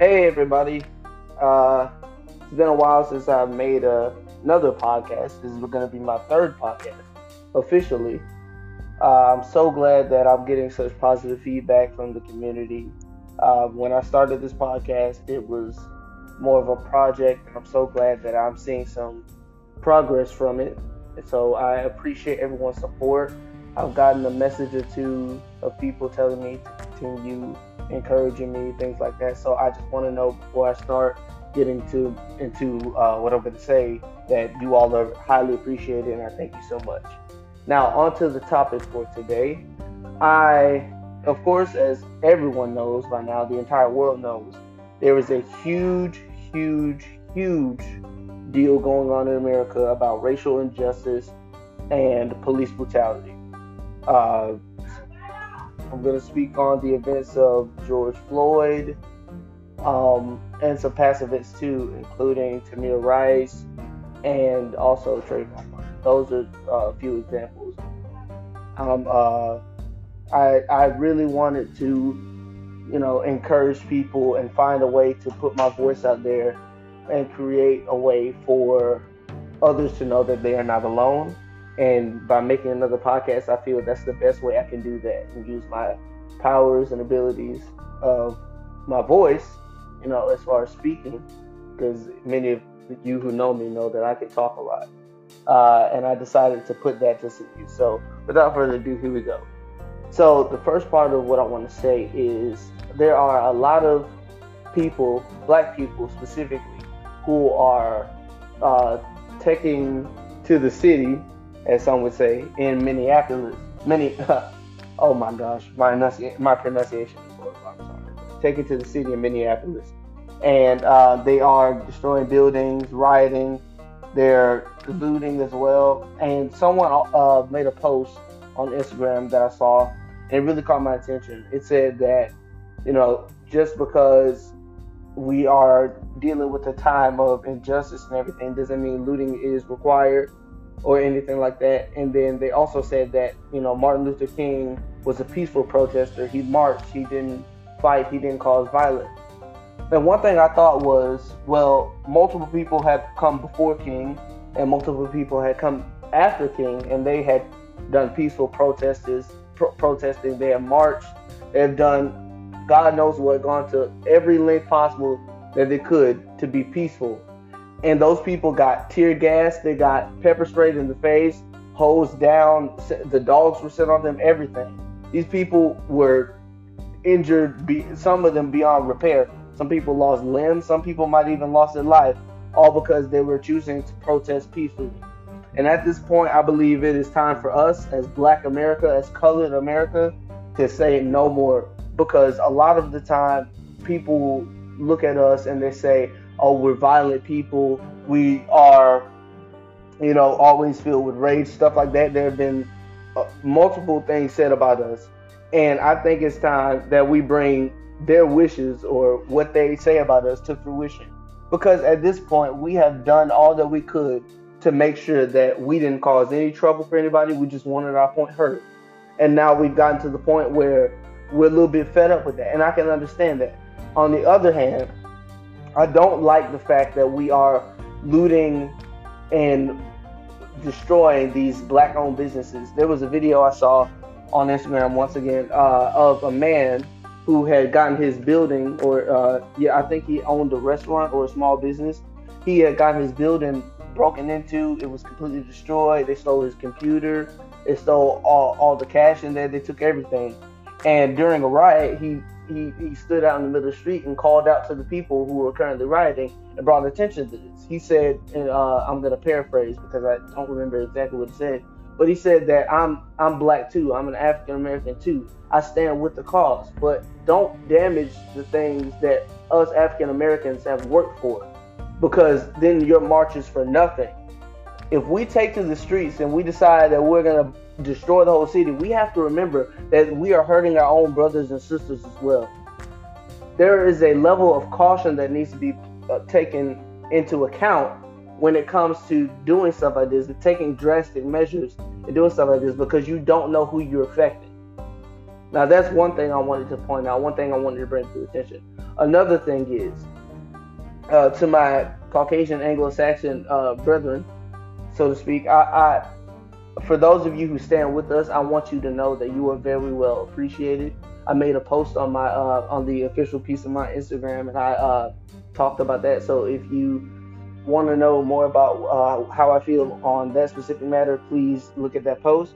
Hey, everybody. Uh, it's been a while since I made uh, another podcast. This is going to be my third podcast officially. Uh, I'm so glad that I'm getting such positive feedback from the community. Uh, when I started this podcast, it was more of a project, and I'm so glad that I'm seeing some progress from it. And so I appreciate everyone's support. I've gotten a message or two of people telling me to continue encouraging me, things like that. So I just want to know before I start getting to into uh, what I'm going to say that you all are highly appreciated, and I thank you so much. Now, on to the topic for today. I, of course, as everyone knows by now, the entire world knows, there is a huge, huge, huge deal going on in America about racial injustice and police brutality. Uh, I'm going to speak on the events of George Floyd um, and some past events too, including Tamir Rice and also Trayvon. Those are uh, a few examples. Um, uh, I, I really wanted to, you know, encourage people and find a way to put my voice out there and create a way for others to know that they are not alone and by making another podcast, I feel that's the best way I can do that and use my powers and abilities of my voice, you know, as far as speaking, because many of you who know me know that I can talk a lot. Uh, and I decided to put that to some use. So, without further ado, here we go. So, the first part of what I want to say is there are a lot of people, black people specifically, who are uh, taking to the city as some would say, in Minneapolis. Many, oh my gosh, my my pronunciation is horrible. I'm sorry. Taken to the city of Minneapolis, and uh, they are destroying buildings, rioting, they're looting as well. And someone uh, made a post on Instagram that I saw, and it really caught my attention. It said that, you know, just because we are dealing with a time of injustice and everything doesn't mean looting is required or anything like that. And then they also said that, you know, Martin Luther King was a peaceful protester. He marched, he didn't fight, he didn't cause violence. And one thing I thought was, well, multiple people had come before King and multiple people had come after King and they had done peaceful protesters, pro- protesting, they have marched, they have done God knows what, gone to every length possible that they could to be peaceful and those people got tear gas, they got pepper sprayed in the face, hosed down, the dogs were sent on them, everything. These people were injured, some of them beyond repair. Some people lost limbs, some people might even lost their life, all because they were choosing to protest peacefully. And at this point, I believe it is time for us as Black America, as colored America, to say no more. Because a lot of the time, people look at us and they say, oh, we're violent people. We are, you know, always filled with rage, stuff like that. There have been uh, multiple things said about us. And I think it's time that we bring their wishes or what they say about us to fruition. Because at this point, we have done all that we could to make sure that we didn't cause any trouble for anybody. We just wanted our point heard. And now we've gotten to the point where we're a little bit fed up with that. And I can understand that. On the other hand, I don't like the fact that we are looting and destroying these black owned businesses. There was a video I saw on Instagram once again uh, of a man who had gotten his building, or uh, yeah, I think he owned a restaurant or a small business. He had gotten his building broken into. It was completely destroyed. They stole his computer. They stole all, all the cash in there. They took everything. And during a riot, he he, he stood out in the middle of the street and called out to the people who were currently rioting and brought attention to this. He said, and uh, I'm going to paraphrase because I don't remember exactly what he said, but he said that I'm I'm black too. I'm an African American too. I stand with the cause, but don't damage the things that us African Americans have worked for, because then your march is for nothing. If we take to the streets and we decide that we're going to destroy the whole city, we have to remember that we are hurting our own brothers and sisters as well. There is a level of caution that needs to be uh, taken into account when it comes to doing stuff like this, taking drastic measures and doing stuff like this because you don't know who you're affecting. Now, that's one thing I wanted to point out, one thing I wanted to bring to attention. Another thing is, uh, to my Caucasian Anglo-Saxon uh, brethren, so to speak, I, I, for those of you who stand with us, I want you to know that you are very well appreciated. I made a post on my uh, on the official piece of my Instagram, and I uh, talked about that. So if you want to know more about uh, how I feel on that specific matter, please look at that post.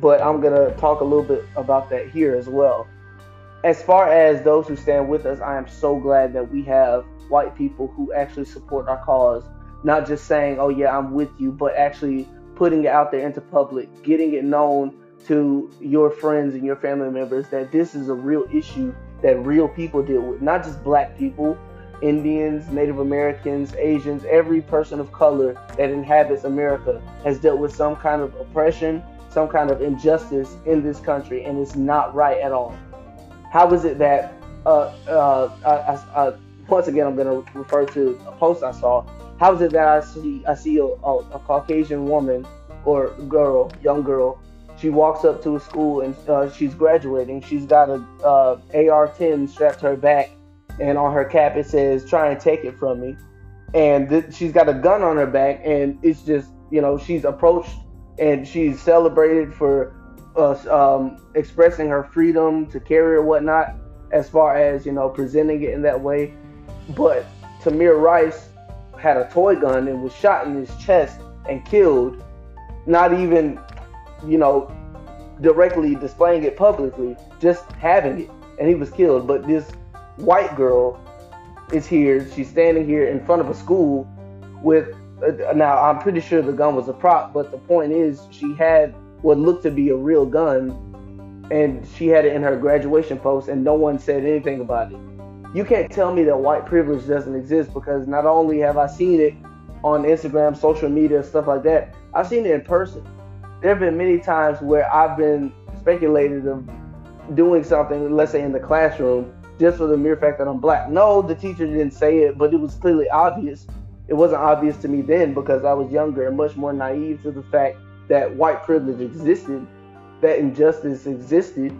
But I'm gonna talk a little bit about that here as well. As far as those who stand with us, I am so glad that we have white people who actually support our cause, not just saying, "Oh yeah, I'm with you," but actually putting it out there into public, getting it known to your friends and your family members that this is a real issue that real people deal with, not just black people, Indians, Native Americans, Asians, every person of color that inhabits America has dealt with some kind of oppression, some kind of injustice in this country, and it's not right at all. How is it that, uh, uh, I, I, once again, I'm going to refer to a post I saw. How is it that I see I see a, a, a Caucasian woman or girl, young girl, she walks up to a school and uh, she's graduating. She's got a uh, AR-10 strapped to her back, and on her cap it says "Try and take it from me." And th- she's got a gun on her back, and it's just you know she's approached and she's celebrated for us um, expressing her freedom to carry or whatnot, as far as you know presenting it in that way. But Tamir Rice had a toy gun and was shot in his chest and killed. Not even you know, directly displaying it publicly, just having it, and he was killed. But this white girl is here. She's standing here in front of a school with. Uh, now I'm pretty sure the gun was a prop, but the point is she had what looked to be a real gun, and she had it in her graduation post, and no one said anything about it. You can't tell me that white privilege doesn't exist because not only have I seen it on Instagram, social media, stuff like that, I've seen it in person there have been many times where I've been speculated of doing something, let's say in the classroom, just for the mere fact that I'm black. No, the teacher didn't say it, but it was clearly obvious. It wasn't obvious to me then because I was younger and much more naive to the fact that white privilege existed, that injustice existed.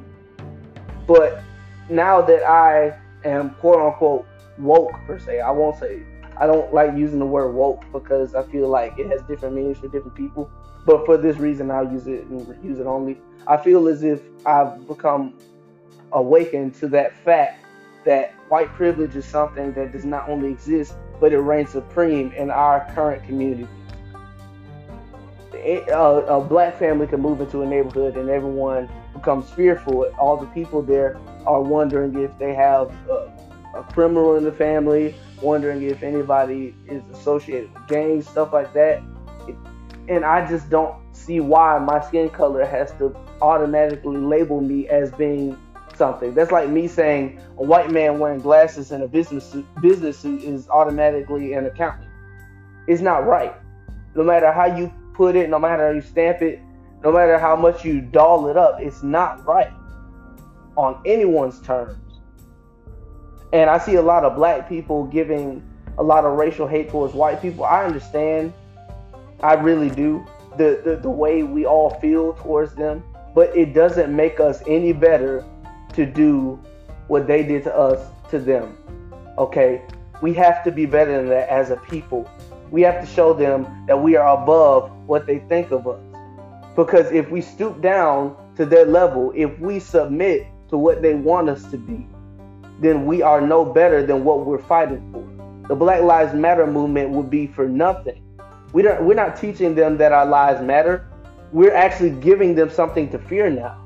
But now that I am quote unquote woke per se, I won't say I don't like using the word woke because I feel like it has different meanings for different people. But for this reason, I'll use it and use it only. I feel as if I've become awakened to that fact that white privilege is something that does not only exist, but it reigns supreme in our current community. A, a, black family can move into a neighborhood and everyone becomes fearful. All the people there are wondering if they have a, a criminal in the family, wondering if anybody is associated with gangs, stuff like that and I just don't see why my skin color has to automatically label me as being something. That's like me saying a white man wearing glasses and a business suit, business suit is automatically an accountant. It's not right. No matter how you put it, no matter how you stamp it, no matter how much you doll it up, it's not right on anyone's terms. And I see a lot of black people giving a lot of racial hate towards white people. I understand I really do. The, the the way we all feel towards them, but it doesn't make us any better to do what they did to us to them. Okay? We have to be better than that as a people. We have to show them that we are above what they think of us. Because if we stoop down to their level, if we submit to what they want us to be, then we are no better than what we're fighting for. The Black Lives Matter movement would be for nothing we don't we're not teaching them that our lives matter. We're actually giving them something to fear now.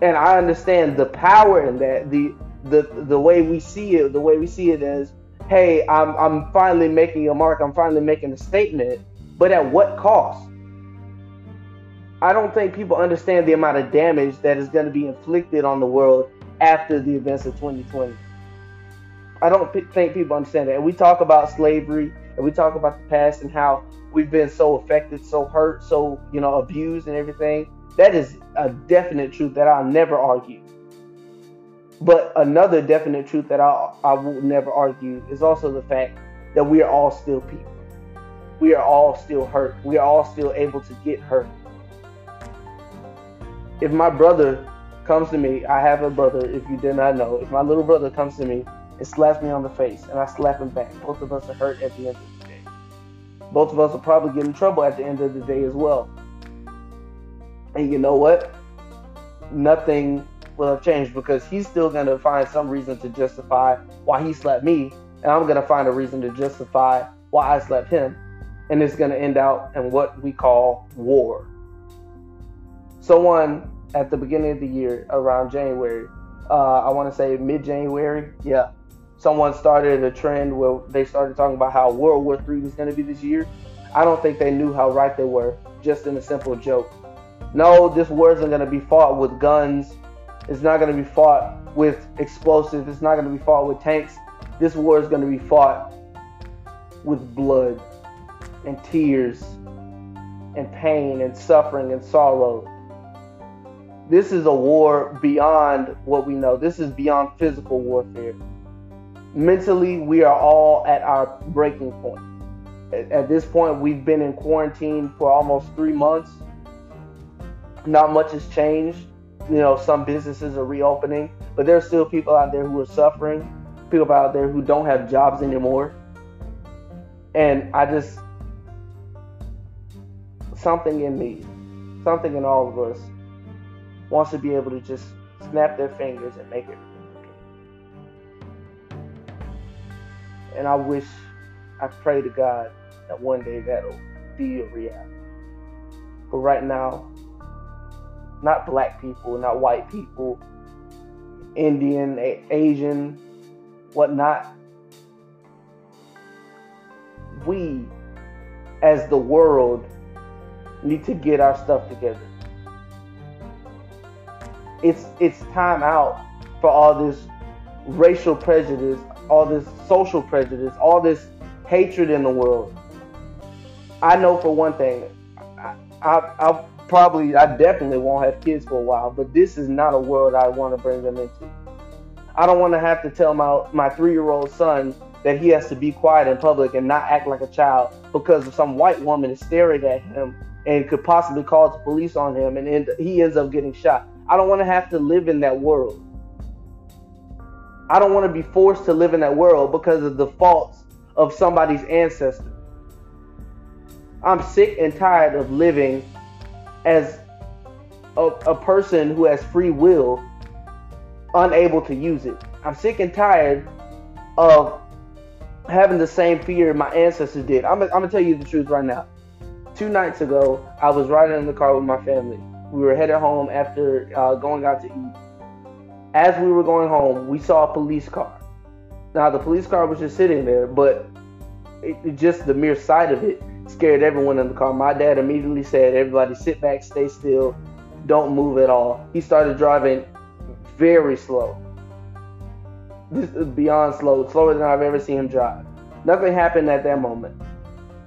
And I understand the power in that, the the the way we see it, the way we see it as, hey, I'm I'm finally making a mark, I'm finally making a statement, but at what cost? I don't think people understand the amount of damage that is going to be inflicted on the world after the events of 2020. I don't think people understand that. And we talk about slavery and we talk about the past and how we've been so affected, so hurt, so you know abused and everything. That is a definite truth that I'll never argue. But another definite truth that I I will never argue is also the fact that we are all still people. We are all still hurt. We are all still able to get hurt. If my brother comes to me, I have a brother, if you did not know, if my little brother comes to me and slaps me on the face and I slap him back, both of us are hurt at the end of the day. Both of us will probably get in trouble at the end of the day as well. And you know what? Nothing will have changed because he's still going to find some reason to justify why he slapped me, and I'm going to find a reason to justify why I slapped him. And it's going to end out in what we call war. Someone at the beginning of the year, around January, uh, I want to say mid January, yeah, someone started a trend where they started talking about how World War III was going to be this year. I don't think they knew how right they were, just in a simple joke. No, this war isn't going to be fought with guns. It's not going to be fought with explosives. It's not going to be fought with tanks. This war is going to be fought with blood and tears and pain and suffering and sorrow this is a war beyond what we know. This is beyond physical warfare. Mentally, we are all at our breaking point. At, this point, we've been in quarantine for almost three months. Not much has changed. You know, some businesses are reopening, but there's still people out there who are suffering, people out there who don't have jobs anymore. And I just, something in me, something in all of us wants to be able to just snap their fingers and make everything okay. And I wish, I pray to God that one day that'll be a reality. But right now, not black people, not white people, Indian, Asian, whatnot. We, as the world, need to get our stuff together it's it's time out for all this racial prejudice, all this social prejudice, all this hatred in the world. I know for one thing, I, I, I probably, I definitely won't have kids for a while, but this is not a world I want to bring them into. I don't want to have to tell my my three year old son that he has to be quiet in public and not act like a child because some white woman is staring at him and could possibly call the police on him and end, he ends up getting shot. I don't want to have to live in that world. I don't want to be forced to live in that world because of the faults of somebody's ancestor. I'm sick and tired of living as a, a person who has free will, unable to use it. I'm sick and tired of having the same fear my ancestors did. I'm, I'm gonna tell you the truth right now. Two nights ago, I was riding in the car with my family we were headed home after uh, going out to eat. As we were going home, we saw a police car. Now the police car was just sitting there, but it, it just the mere sight of it scared everyone in the car. My dad immediately said, "Everybody, sit back, stay still, don't move at all." He started driving very slow. This is beyond slow, slower than I've ever seen him drive. Nothing happened at that moment.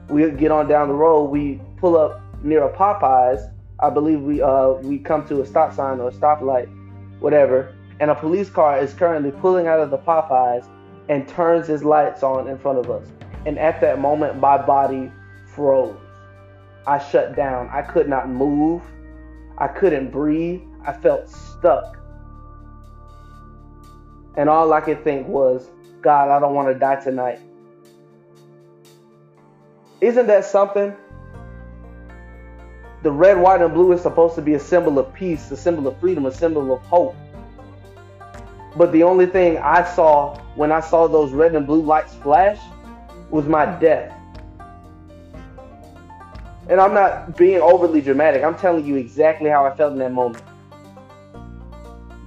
We get on down the road. We pull up near a Popeyes, I believe we uh we come to a stop sign or a stoplight, whatever, and a police car is currently pulling out of the Popeyes and turns his lights on in front of us. And at that moment, my body froze. I shut down. I could not move. I couldn't breathe. I felt stuck. And all I could think was, God, I don't want to die tonight. Isn't that something? The red, white, and blue is supposed to be a symbol of peace, a symbol of freedom, a symbol of hope. But the only thing I saw when I saw those red and blue lights flash was my death. And I'm not being overly dramatic. I'm telling you exactly how I felt in that moment.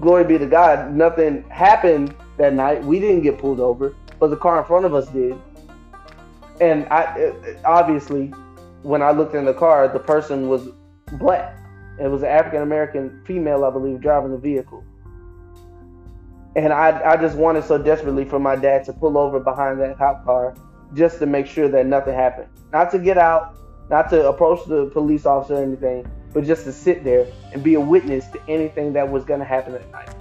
Glory be to God, nothing happened that night. We didn't get pulled over, but the car in front of us did. And I obviously when I looked in the car, the person was black. It was an African American female, I believe, driving the vehicle. And I, I just wanted so desperately for my dad to pull over behind that cop car just to make sure that nothing happened. Not to get out, not to approach the police officer or anything, but just to sit there and be a witness to anything that was going to happen at night.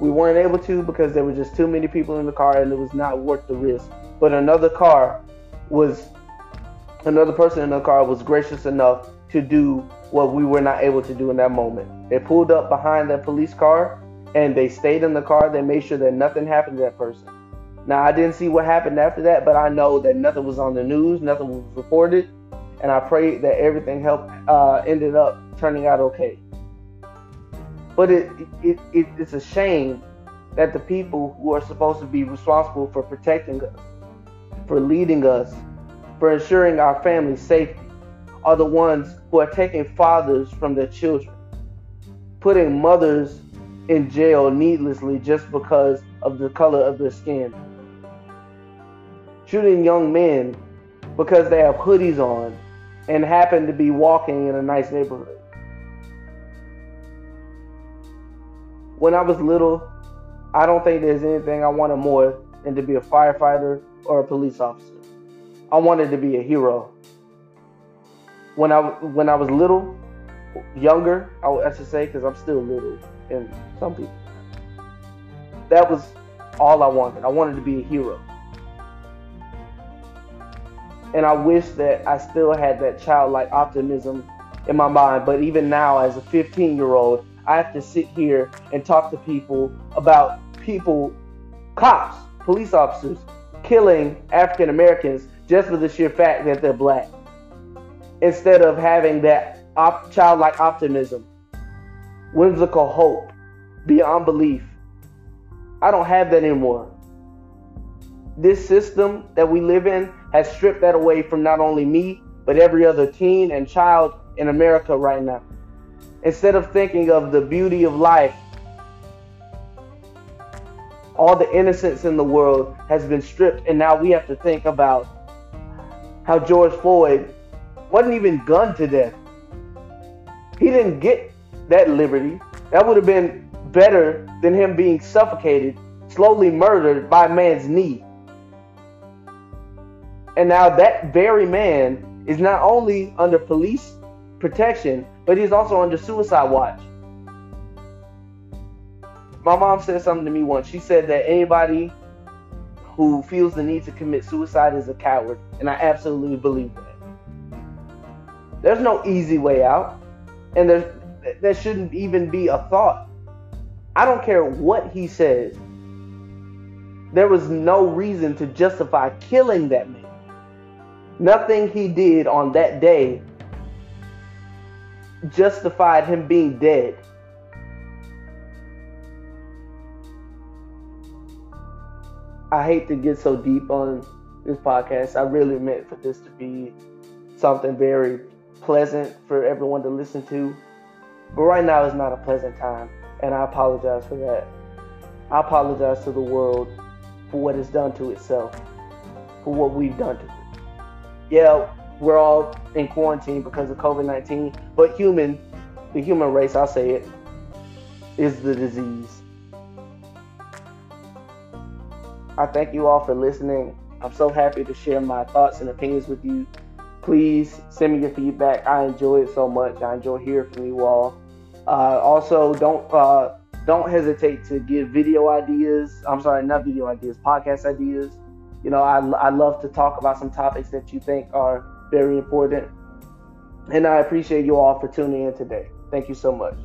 We weren't able to because there were just too many people in the car and it was not worth the risk. But another car was another person in the car was gracious enough to do what we were not able to do in that moment. They pulled up behind that police car and they stayed in the car. They made sure that nothing happened to that person. Now, I didn't see what happened after that, but I know that nothing was on the news, nothing was reported, and I pray that everything helped uh, ended up turning out okay. But it, it, it it's a shame that the people who are supposed to be responsible for protecting us, for leading us, for ensuring our family's safety, are the ones who are taking fathers from their children, putting mothers in jail needlessly just because of the color of their skin, shooting young men because they have hoodies on and happen to be walking in a nice neighborhood. When I was little, I don't think there's anything I wanted more than to be a firefighter or a police officer. I wanted to be a hero. When I when I was little, younger, I, I should say, because I'm still little, and some people. That was all I wanted. I wanted to be a hero. And I wish that I still had that childlike optimism in my mind. But even now, as a 15 year old, I have to sit here and talk to people about people, cops, police officers, killing African Americans just for the sheer fact that they're black. Instead of having that op- childlike optimism, whimsical hope, beyond belief. I don't have that anymore. This system that we live in has stripped that away from not only me, but every other teen and child in America right now. Instead of thinking of the beauty of life, all the innocence in the world has been stripped, and now we have to think about how George Floyd wasn't even gunned to death. He didn't get that liberty. That would have been better than him being suffocated, slowly murdered by a man's knee. And now that very man is not only under police protection, but he's also under suicide watch. My mom said something to me once. She said that anybody who feels the need to commit suicide is a coward, and I absolutely believe that. There's no easy way out, and there's there shouldn't even be a thought. I don't care what he says. There was no reason to justify killing that man. Nothing he did on that day justified him being dead. I hate to get so deep on this podcast. I really meant for this to be something very pleasant for everyone to listen to. But right now is not a pleasant time, and I apologize for that. I apologize to the world for what it's done to itself, for what we've done to it. Yeah, we're all in quarantine because of COVID 19, but human, the human race, I'll say it, is the disease. I thank you all for listening. I'm so happy to share my thoughts and opinions with you. Please send me your feedback. I enjoy it so much. I enjoy hearing from you all. Uh, also, don't uh, don't hesitate to give video ideas. I'm sorry, not video ideas, podcast ideas. You know, I, I love to talk about some topics that you think are very important. And I appreciate you all for tuning in today. Thank you so much.